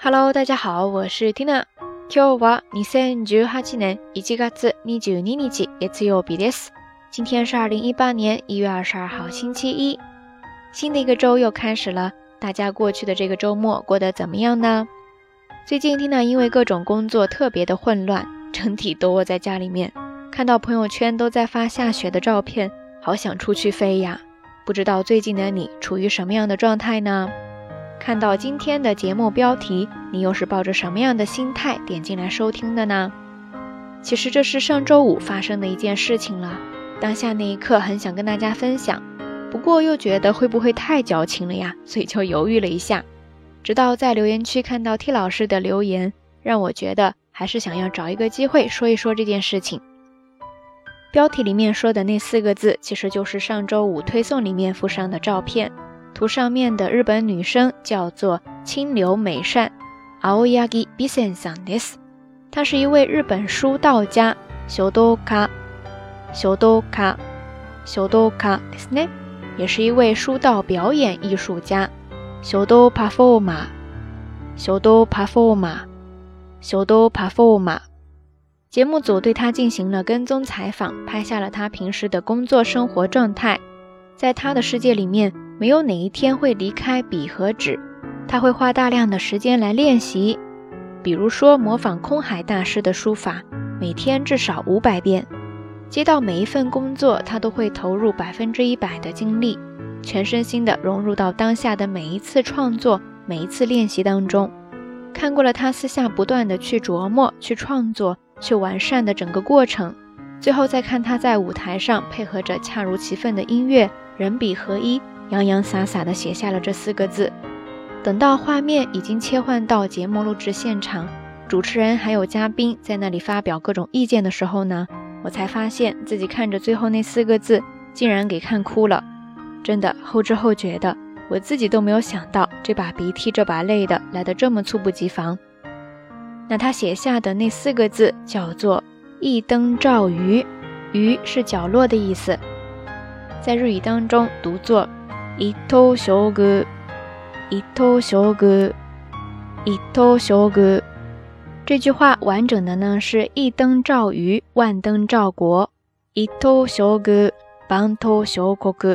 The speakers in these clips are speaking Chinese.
Hello，大家好，我是 Tina。今日は二千十八年一月二十二日月曜日です。今天是二零一八年一月二十二号星期一，新的一个周又开始了。大家过去的这个周末过得怎么样呢？最近 Tina 因为各种工作特别的混乱，整体都窝在家里面。看到朋友圈都在发下雪的照片，好想出去飞呀！不知道最近的你处于什么样的状态呢？ 看到今天的节目标题，你又是抱着什么样的心态点进来收听的呢？其实这是上周五发生的一件事情了，当下那一刻很想跟大家分享，不过又觉得会不会太矫情了呀，所以就犹豫了一下。直到在留言区看到 T 老师的留言，让我觉得还是想要找一个机会说一说这件事情。标题里面说的那四个字，其实就是上周五推送里面附上的照片。图上面的日本女生叫做清流美善 （Aoyagi Bisen s a n d e s 她是一位日本书道家 （Shodoka Shodoka Shodoka です），也是一位书道表演艺术家 （Shodo Performa Shodo Performa Shodo Performa）。节目组对她进行了跟踪采访，拍下了她平时的工作生活状态。在他的世界里面。没有哪一天会离开笔和纸，他会花大量的时间来练习，比如说模仿空海大师的书法，每天至少五百遍。接到每一份工作，他都会投入百分之一百的精力，全身心的融入到当下的每一次创作、每一次练习当中。看过了他私下不断的去琢磨、去创作、去完善的整个过程，最后再看他在舞台上配合着恰如其分的音乐，人笔合一。洋洋洒洒地写下了这四个字。等到画面已经切换到节目录制现场，主持人还有嘉宾在那里发表各种意见的时候呢，我才发现自己看着最后那四个字，竟然给看哭了。真的后知后觉的，我自己都没有想到这把鼻涕这把泪的来得这么猝不及防。那他写下的那四个字叫做“一灯照鱼”，鱼是角落的意思，在日语当中读作。一头小狗，一头小狗，一头小狗。这句话完整的呢是一灯照鱼，万灯照国。一头小狗，半头小国狗。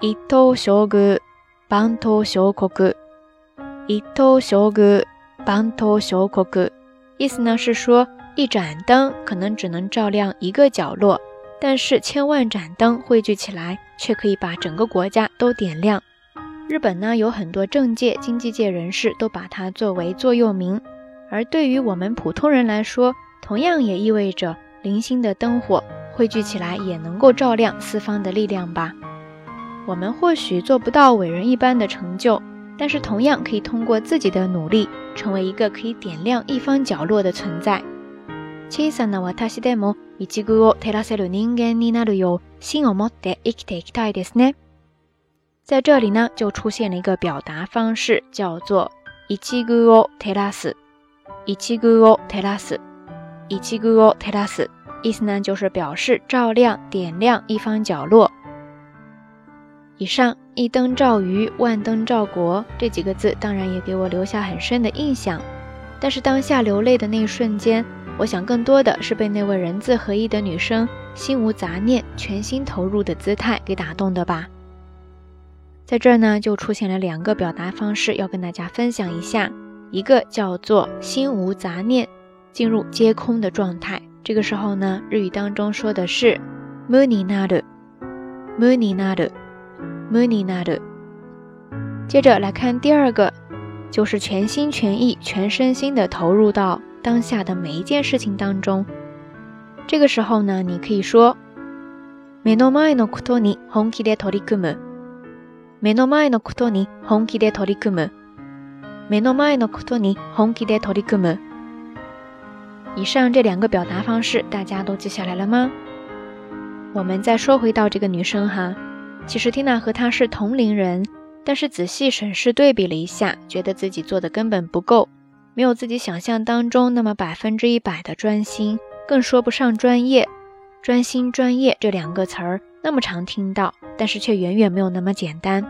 一头小狗，半头小国狗。一头小狗，半头小国狗。意思呢是说，一盏灯可能只能照亮一个角落。但是千万盏灯汇聚起来，却可以把整个国家都点亮。日本呢，有很多政界、经济界人士都把它作为座右铭。而对于我们普通人来说，同样也意味着零星的灯火汇聚起来，也能够照亮四方的力量吧。我们或许做不到伟人一般的成就，但是同样可以通过自己的努力，成为一个可以点亮一方角落的存在。小さな私でも一具を照らせる人間になるよう心を持って生きていきたいですね。在这里呢，就出现了一个表达方式，叫做一具を照らす。一具を照らす。一具を照らす。意思呢，就是表示照亮、点亮一方角落。以上一灯照鱼，万灯照国这几个字，当然也给我留下很深的印象。但是当下流泪的那一瞬间。 我想更多的是被那位人字合一的女生心无杂念、全心投入的姿态给打动的吧。在这儿呢，就出现了两个表达方式，要跟大家分享一下。一个叫做心无杂念，进入皆空的状态。这个时候呢，日语当中说的是 “muni nadu”，“muni nadu”，“muni nadu”。接着来看第二个，就是全心全意、全身心的投入到。当下的每一件事情当中，这个时候呢，你可以说目の前のことに本気で取り組む。目の前のことに本気で取り組む。目の前のことに本気で取り組む。以上这两个表达方式，大家都记下来了吗？我们再说回到这个女生哈，其实缇娜和她是同龄人，但是仔细审视对比了一下，觉得自己做的根本不够。 没有自己想象当中那么百分之一百的专心，更说不上专业。专心、专业这两个词儿那么常听到，但是却远远没有那么简单。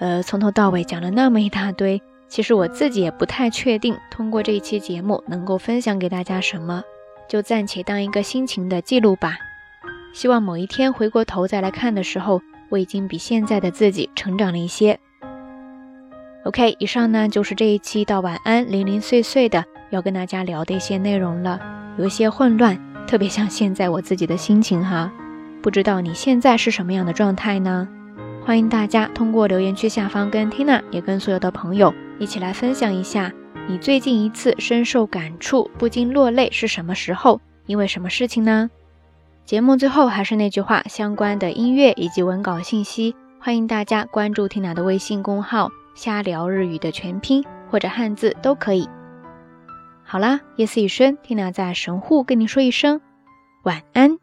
呃，从头到尾讲了那么一大堆，其实我自己也不太确定，通过这一期节目能够分享给大家什么，就暂且当一个心情的记录吧。希望某一天回过头再来看的时候，我已经比现在的自己成长了一些。OK，以上呢就是这一期到晚安零零碎碎的要跟大家聊的一些内容了，有一些混乱，特别像现在我自己的心情哈。不知道你现在是什么样的状态呢？欢迎大家通过留言区下方跟 Tina 也跟所有的朋友一起来分享一下，你最近一次深受感触、不禁落泪是什么时候？因为什么事情呢？节目最后还是那句话，相关的音乐以及文稿信息，欢迎大家关注 Tina 的微信公号“瞎聊日语”的全拼或者汉字都可以。好啦，夜色已深缇娜在神户跟你说一声晚安。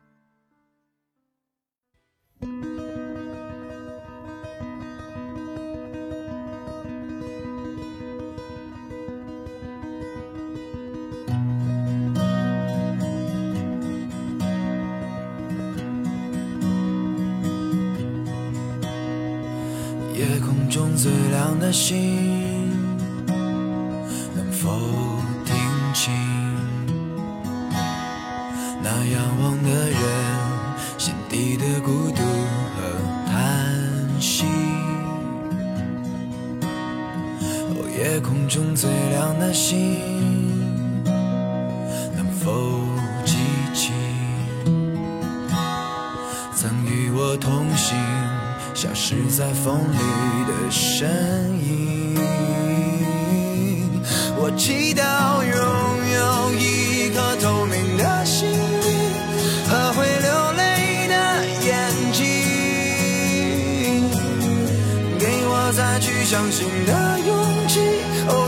最亮的星，能否听清那仰望的人心底的孤独和叹息？哦，夜空中最亮的星，能否记起曾与我同行？消失在风里的身影。我祈祷拥有一颗透明的心灵和会流泪的眼睛，给我再去相信的勇气。哦，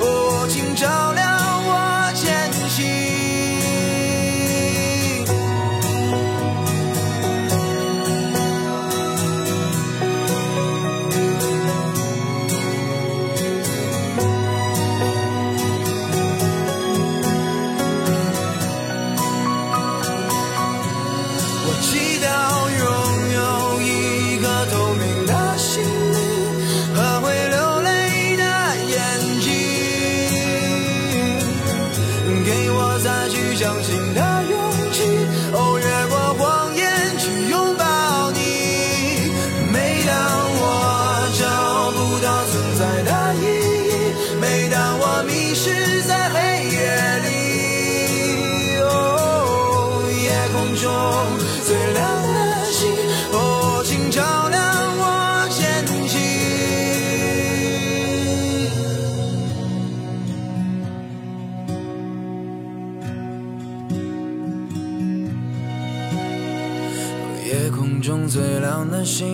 我再去相信的勇气。哦亮的星，